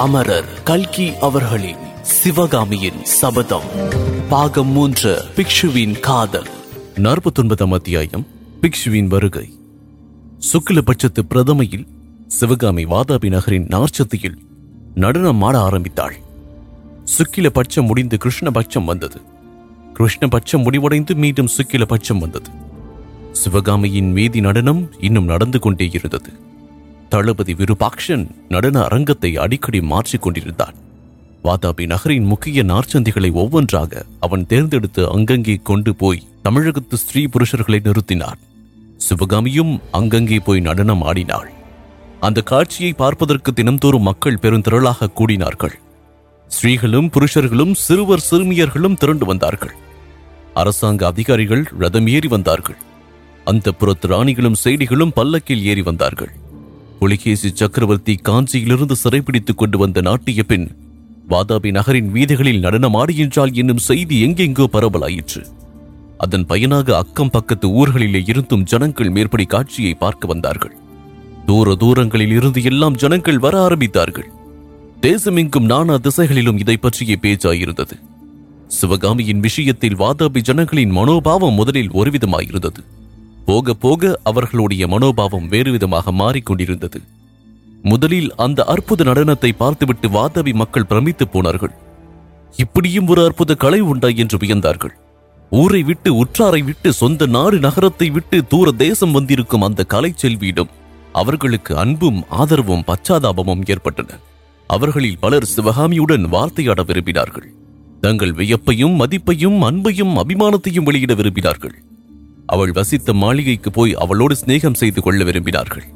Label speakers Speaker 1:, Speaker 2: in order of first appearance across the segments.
Speaker 1: அமரர் கல்கி அவர்களின் சிவகாமியின் சபதம். பாகம் மூன்று பிக்ஷுவின் காதல்.
Speaker 2: நாற்பத்தொன்பதாம் அத்தியாயம் பிக்ஷுவின் வருகை. சுக்கிலபட்சத்து பிரதமையில் சிவகாமி வாதாபி நகரின் நார்ச்சத்தியில் நடனம் ஆட ஆரம்பித்தாள். சுக்கிலபட்சம் முடிந்து கிருஷ்ணபட்சம் வந்தது. கிருஷ்ணபட்சம் முடிவடைந்து மீண்டும் சுக்கிலபட்சம் வந்தது. சிவகாமியின் மீதி நடனம் இன்னும் நடந்து கொண்டே இருந்தது. தளபதி விருபாக்ஷன் நடன அரங்கத்தை அடிக்கடி மாற்றிக் கொண்டிருந்தான் வாதாபி நகரின் முக்கிய நார்ச்சந்திகளை ஒவ்வொன்றாக அவன் தேர்ந்தெடுத்து அங்கங்கே கொண்டு போய் தமிழகத்து ஸ்திரீ புருஷர்களை நிறுத்தினான். சிவகாமியும் அங்கங்கே போய் நடனம் ஆடினாள். அந்த காட்சியை பார்ப்பதற்கு தினம்தோறும் மக்கள் பெருந்திரளாக கூடினார்கள். ஸ்திரீகளும் புருஷர்களும் சிறுவர் சிறுமியர்களும் திரண்டு வந்தார்கள். அரசாங்க அதிகாரிகள் ரதம் ஏறி வந்தார்கள். அந்த புறத்து ராணிகளும் செய்திகளும் பல்லக்கில் ஏறி வந்தார்கள். புலிகேசி சக்கரவர்த்தி காஞ்சியிலிருந்து சிறைப்பிடித்துக் கொண்டு வந்த நாட்டிய பெண் வாதாபி நகரின் வீதிகளில் நடனமாடுகின்றாள் என்னும் செய்தி எங்கெங்கோ பரவலாயிற்று. அதன் பயனாக அக்கம் பக்கத்து ஊர்களிலே இருந்தும் ஜனங்கள் மேற்படி காட்சியை பார்க்க வந்தார்கள். தூர தூரங்களில் இருந்து எல்லாம் ஜனங்கள் வர ஆரம்பித்தார்கள். தேசமெங்கும் நானா திசைகளிலும் இதை பற்றிய பேச்சாயிருந்தது. சிவகாமியின் விஷயத்தில் வாதாபி ஜனங்களின் மனோபாவம் முதலில் ஒருவிதமாயிருந்தது. போக போக அவர்களுடைய மனோபாவம் வேறு விதமாக மாறிக்கொண்டிருந்தது. முதலில் அந்த அற்புத நடனத்தை பார்த்துவிட்டு வாதாபி மக்கள் பிரமித்து போனார்கள். இப்படியும் ஒரு அற்புத கலை உண்டா என்று வியந்தார்கள். ஊரை விட்டு உற்றாரை விட்டு சொந்த நாடு நகரத்தை விட்டு தூர தேசம் வந்திருக்கும் அந்த கலை செல்வியிடம் அவர்களுக்கு அன்பும் ஆதரவும் பச்சாதாபமும் ஏற்பட்டன. அவர்களில் பலர் சிவகாமியுடன் வார்த்தையாட விரும்பினார்கள். தங்கள் வியப்பையும் மதிப்பையும் அன்பையும் அபிமானத்தையும் வெளியிட விரும்பினார்கள். அவள் வசித்த மாளிகைக்கு போய் அவளோடு சிநேகம் செய்து கொள்ள விரும்பினார்கள்.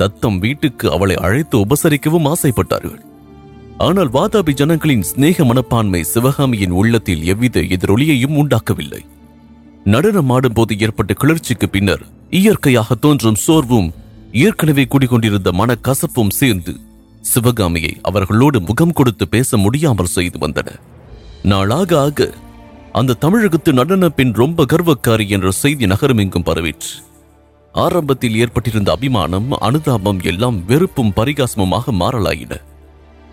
Speaker 2: தத்தம் வீட்டுக்கு அவளை அழைத்து உபசரிக்கவும் ஆசைப்பட்டார்கள். ஆனால் வாதாபி ஜனங்களின் சிநேக மனப்பான்மை சிவகாமியின் உள்ளத்தில் எவ்வித எதிரொலியையும் உண்டாக்கவில்லை. நடனம் ஆடும்போது ஏற்பட்ட கிளர்ச்சிக்கு பின்னர் இயற்கையாக தோன்றும் சோர்வும் ஏற்கனவே குடிகொண்டிருந்த மனக்கசப்பும் சேர்ந்து சிவகாமியை அவர்களோடு முகம் கொடுத்து பேச முடியாமல் செய்து வந்தன. நாளாக ஆக அந்த தமிழகத்து நடன பெண் ரொம்ப கர்வக்காரி என்ற செய்தி நகரமெங்கும் பரவிற்று. ஆரம்பத்தில் ஏற்பட்டிருந்த அபிமானம் அனுதாபம் எல்லாம் வெறுப்பும் பரிகாசமுமாக மாறலாயின.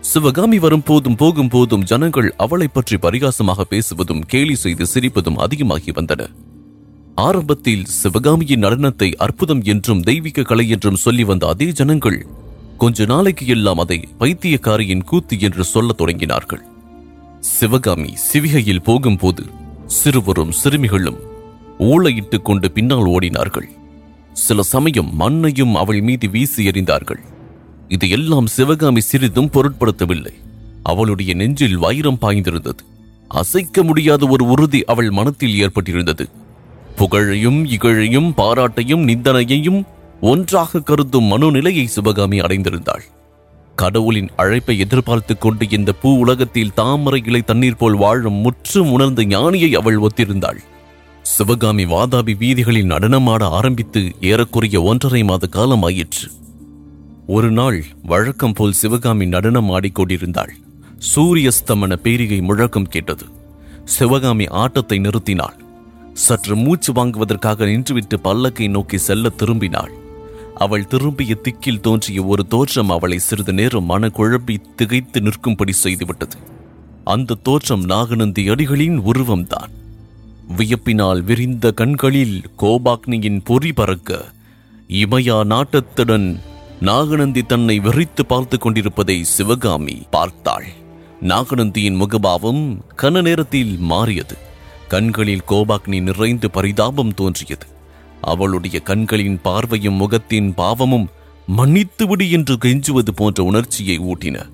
Speaker 2: சிவகாமி வரும் போதும் போகும் போதும் ஜனங்கள் அவளை பற்றி பரிகாசமாக பேசுவதும் கேலி செய்து சிரிப்பதும் அதிகமாகி வந்தன. ஆரம்பத்தில் சிவகாமியின் நடனத்தை அற்புதம் என்றும் தெய்வீக கலை என்றும் சொல்லி வந்த அதே ஜனங்கள் கொஞ்ச நாளைக்கு எல்லாம் அதை பைத்தியக்காரியின் கூத்து என்று சொல்லத் தொடங்கினார்கள். சிவகாமி சிவிகையில் போகும்போது சிறுவரும் சிறுமிகளும் ஊளையிட்டுக் கொண்டு பின்னால் ஓடினார்கள். சில சமயம் மண்ணையும் அவள் மீது வீசி எறிந்தார்கள். இதையெல்லாம் சிவகாமி சிறிதும் பொருட்படுத்தவில்லை. அவளுடைய நெஞ்சில் வைரம் பாய்ந்திருந்தது. அசைக்க முடியாத ஒரு உறுதி அவள் மனத்தில் ஏற்பட்டிருந்தது. புகழையும் இகழையும் பாராட்டையும் நிந்தனையையும் ஒன்றாக கருதும் மனோநிலையை சிவகாமி அடைந்திருந்தாள். கடவுளின் அழைப்பை எதிர்பார்த்துக் கொண்டு இந்த பூ உலகத்தில் தாமரை இலை தண்ணீர் போல் வாழும் முற்றும் உணர்ந்த ஞானியை அவள் ஒத்திருந்தாள். சிவகாமி வாதாபி வீதிகளில் நடனமாட ஆரம்பித்து ஏறக்குறைய ஒன்றரை மாத காலம் ஆயிற்று ஒரு நாள் வழக்கம் போல் சிவகாமி நடனம் ஆடிக்கொண்டிருந்தாள் சூரியஸ்தமன பேரிகை முழக்கம் கேட்டது. சிவகாமி ஆட்டத்தை நிறுத்தினாள். சற்று மூச்சு வாங்குவதற்காக நின்றுவிட்டு பல்லக்கை நோக்கி செல்ல திரும்பினாள். அவள் திரும்பிய திக்கில் தோன்றிய ஒரு தோற்றம் அவளை சிறிது நேரம் மன திகைத்து நிற்கும்படி செய்துவிட்டது. அந்த தோற்றம் நாகநந்தி அடிகளின் உருவம்தான். வியப்பினால் விரிந்த கண்களில் கோபாக்னியின் பொறி பறக்க இமயா நாட்டத்துடன் நாகநந்தி தன்னை வெறித்து பார்த்து கொண்டிருப்பதை சிவகாமி பார்த்தாள். நாகநந்தியின் முகபாவம் கன நேரத்தில் மாறியது. கண்களில் கோபாக்னி நிறைந்து பரிதாபம் தோன்றியது. அவளுடைய கண்களின் பார்வையும் முகத்தின் பாவமும் மன்னித்துவிடு என்று கெஞ்சுவது போன்ற உணர்ச்சியை ஊட்டின.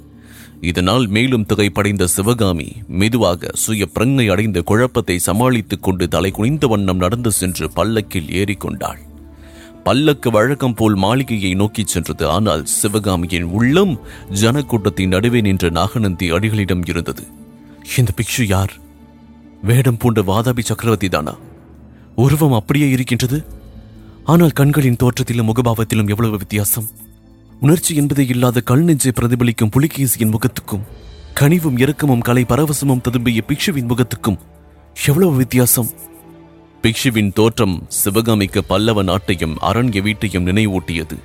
Speaker 2: இதனால் மேலும் திகைப்படைந்த சிவகாமி மெதுவாக சுய பிரங்கை அடைந்த குழப்பத்தை சமாளித்துக் கொண்டு தலை குனிந்த வண்ணம் நடந்து சென்று பல்லக்கில் ஏறிக்கொண்டாள் பல்லக்கு வழக்கம் போல் மாளிகையை நோக்கிச் சென்றது. ஆனால் சிவகாமியின் உள்ளம் ஜனக்கூட்டத்தின் நடுவே நின்ற நாகநந்தி அடிகளிடம் இருந்தது. இந்த பிக்ஷு யார்? வேடம் பூண்ட வாதாபி சக்கரவர்த்தி தானா? உருவம் அப்படியே இருக்கின்றது? ஆனால் கண்களின் தோற்றத்திலும் முகபாவத்திலும் எவ்வளவு வித்தியாசம்? உணர்ச்சி என்பதே இல்லாத கல் நெஞ்சை பிரதிபலிக்கும் புலிகேசியின் முகத்துக்கும் கனிவும் இரக்கமும் கலை பரவசமும் ததும்பிய பிக்ஷுவின் முகத்துக்கும் எவ்வளவு வித்தியாசம்? பிக்ஷுவின் தோற்றம் சிவகாமிக்கு பல்லவ நாட்டையும் அரண்ய வீட்டையும் நினைவூட்டியது.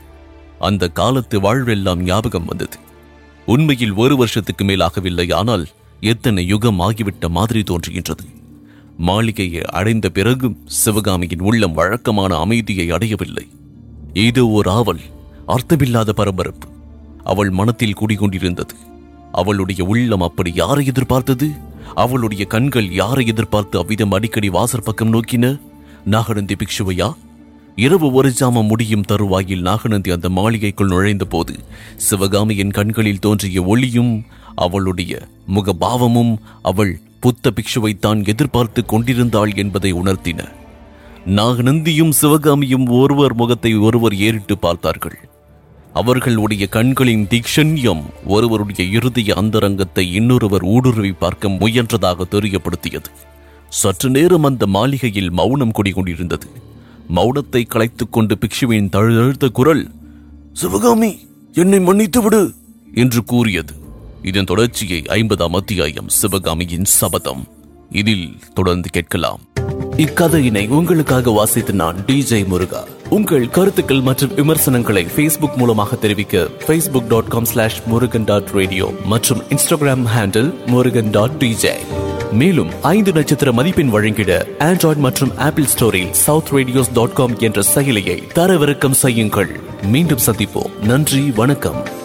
Speaker 2: அந்த காலத்து வாழ்வெல்லாம் ஞாபகம் வந்தது. உண்மையில் ஒரு வருஷத்துக்கு மேலாகவில்லை ஆனால் எத்தனை யுகம் ஆகிவிட்ட மாதிரி தோன்றுகின்றது. மாளிகையை அடைந்த பிறகும் சிவகாமியின் உள்ளம் வழக்கமான அமைதியை அடையவில்லை. ஏதோ ஒரு ஆவல் அர்த்தமில்லாத பரபரப்பு. அவள் மனத்தில் குடிகொண்டிருந்தது. அவளுடைய உள்ளம் அப்படி யாரை எதிர்பார்த்தது? அவளுடைய கண்கள் யாரை எதிர்பார்த்து அவ்விதம் அடிக்கடி வாசற் பக்கம் நோக்கின? நாகநந்தி பிக்ஷுவையா? இரவு ஒரு ஜாமம் முடியும் தருவாயில் நாகநந்தி அந்த மாளிகைக்குள் நுழைந்த போது சிவகாமியின் கண்களில் தோன்றிய ஒளியும் அவளுடைய முகபாவமும் அவள் புத்த பிக்ஷுவைத்தான் எதிர்பார்த்து கொண்டிருந்தாள் என்பதை உணர்த்தின. நாகநந்தியும் சிவகாமியும் ஒருவர் முகத்தை ஒருவர் ஏறிட்டு பார்த்தார்கள். அவர்களுடைய கண்களின் தீக்ஷண்யம் ஒருவருடைய இறுதிய அந்தரங்கத்தை இன்னொருவர் ஊடுருவி பார்க்க முயன்றதாக தெரியப்படுத்தியது. சற்று நேரம் அந்த மாளிகையில் மௌனம் குடிகொண்டிருந்தது. மௌனத்தை கலைத்துக் கொண்டு பிக்ஷுவின் தழுதழுத்த குரல் சிவகாமி என்னை மன்னித்து விடு என்று கூறியது. இதன் தொடர்ச்சியை ஐம்பதாம் அத்தியாயம் சிவகாமியின் சபதம். இதில் தொடர்ந்து கேட்கலாம்.
Speaker 1: இக்கதையினை உங்களுக்காக வாசித்து நான் டிஜே முருகா. உங்கள் கருத்துக்கள் மற்றும் விமர்சனங்களை ஃபேஸ்புக் மூலமாக தெரிவிக்க Facebook dot com slash Murugan dot radio மற்றும் Instagram handle Murugan dot DJ மேலும் ஐந்து நட்சத்திர மதிப்பெண் வழங்கிட ஆண்ட்ராய்டு மற்றும் ஆப்பிள் ஸ்டோரில் சவுத் ரேடியோஸ் டாட் காம் என்ற செயலியை தரவிறக்கம் செய்யுங்கள். மீண்டும் சந்திப்போம். நன்றி வணக்கம்.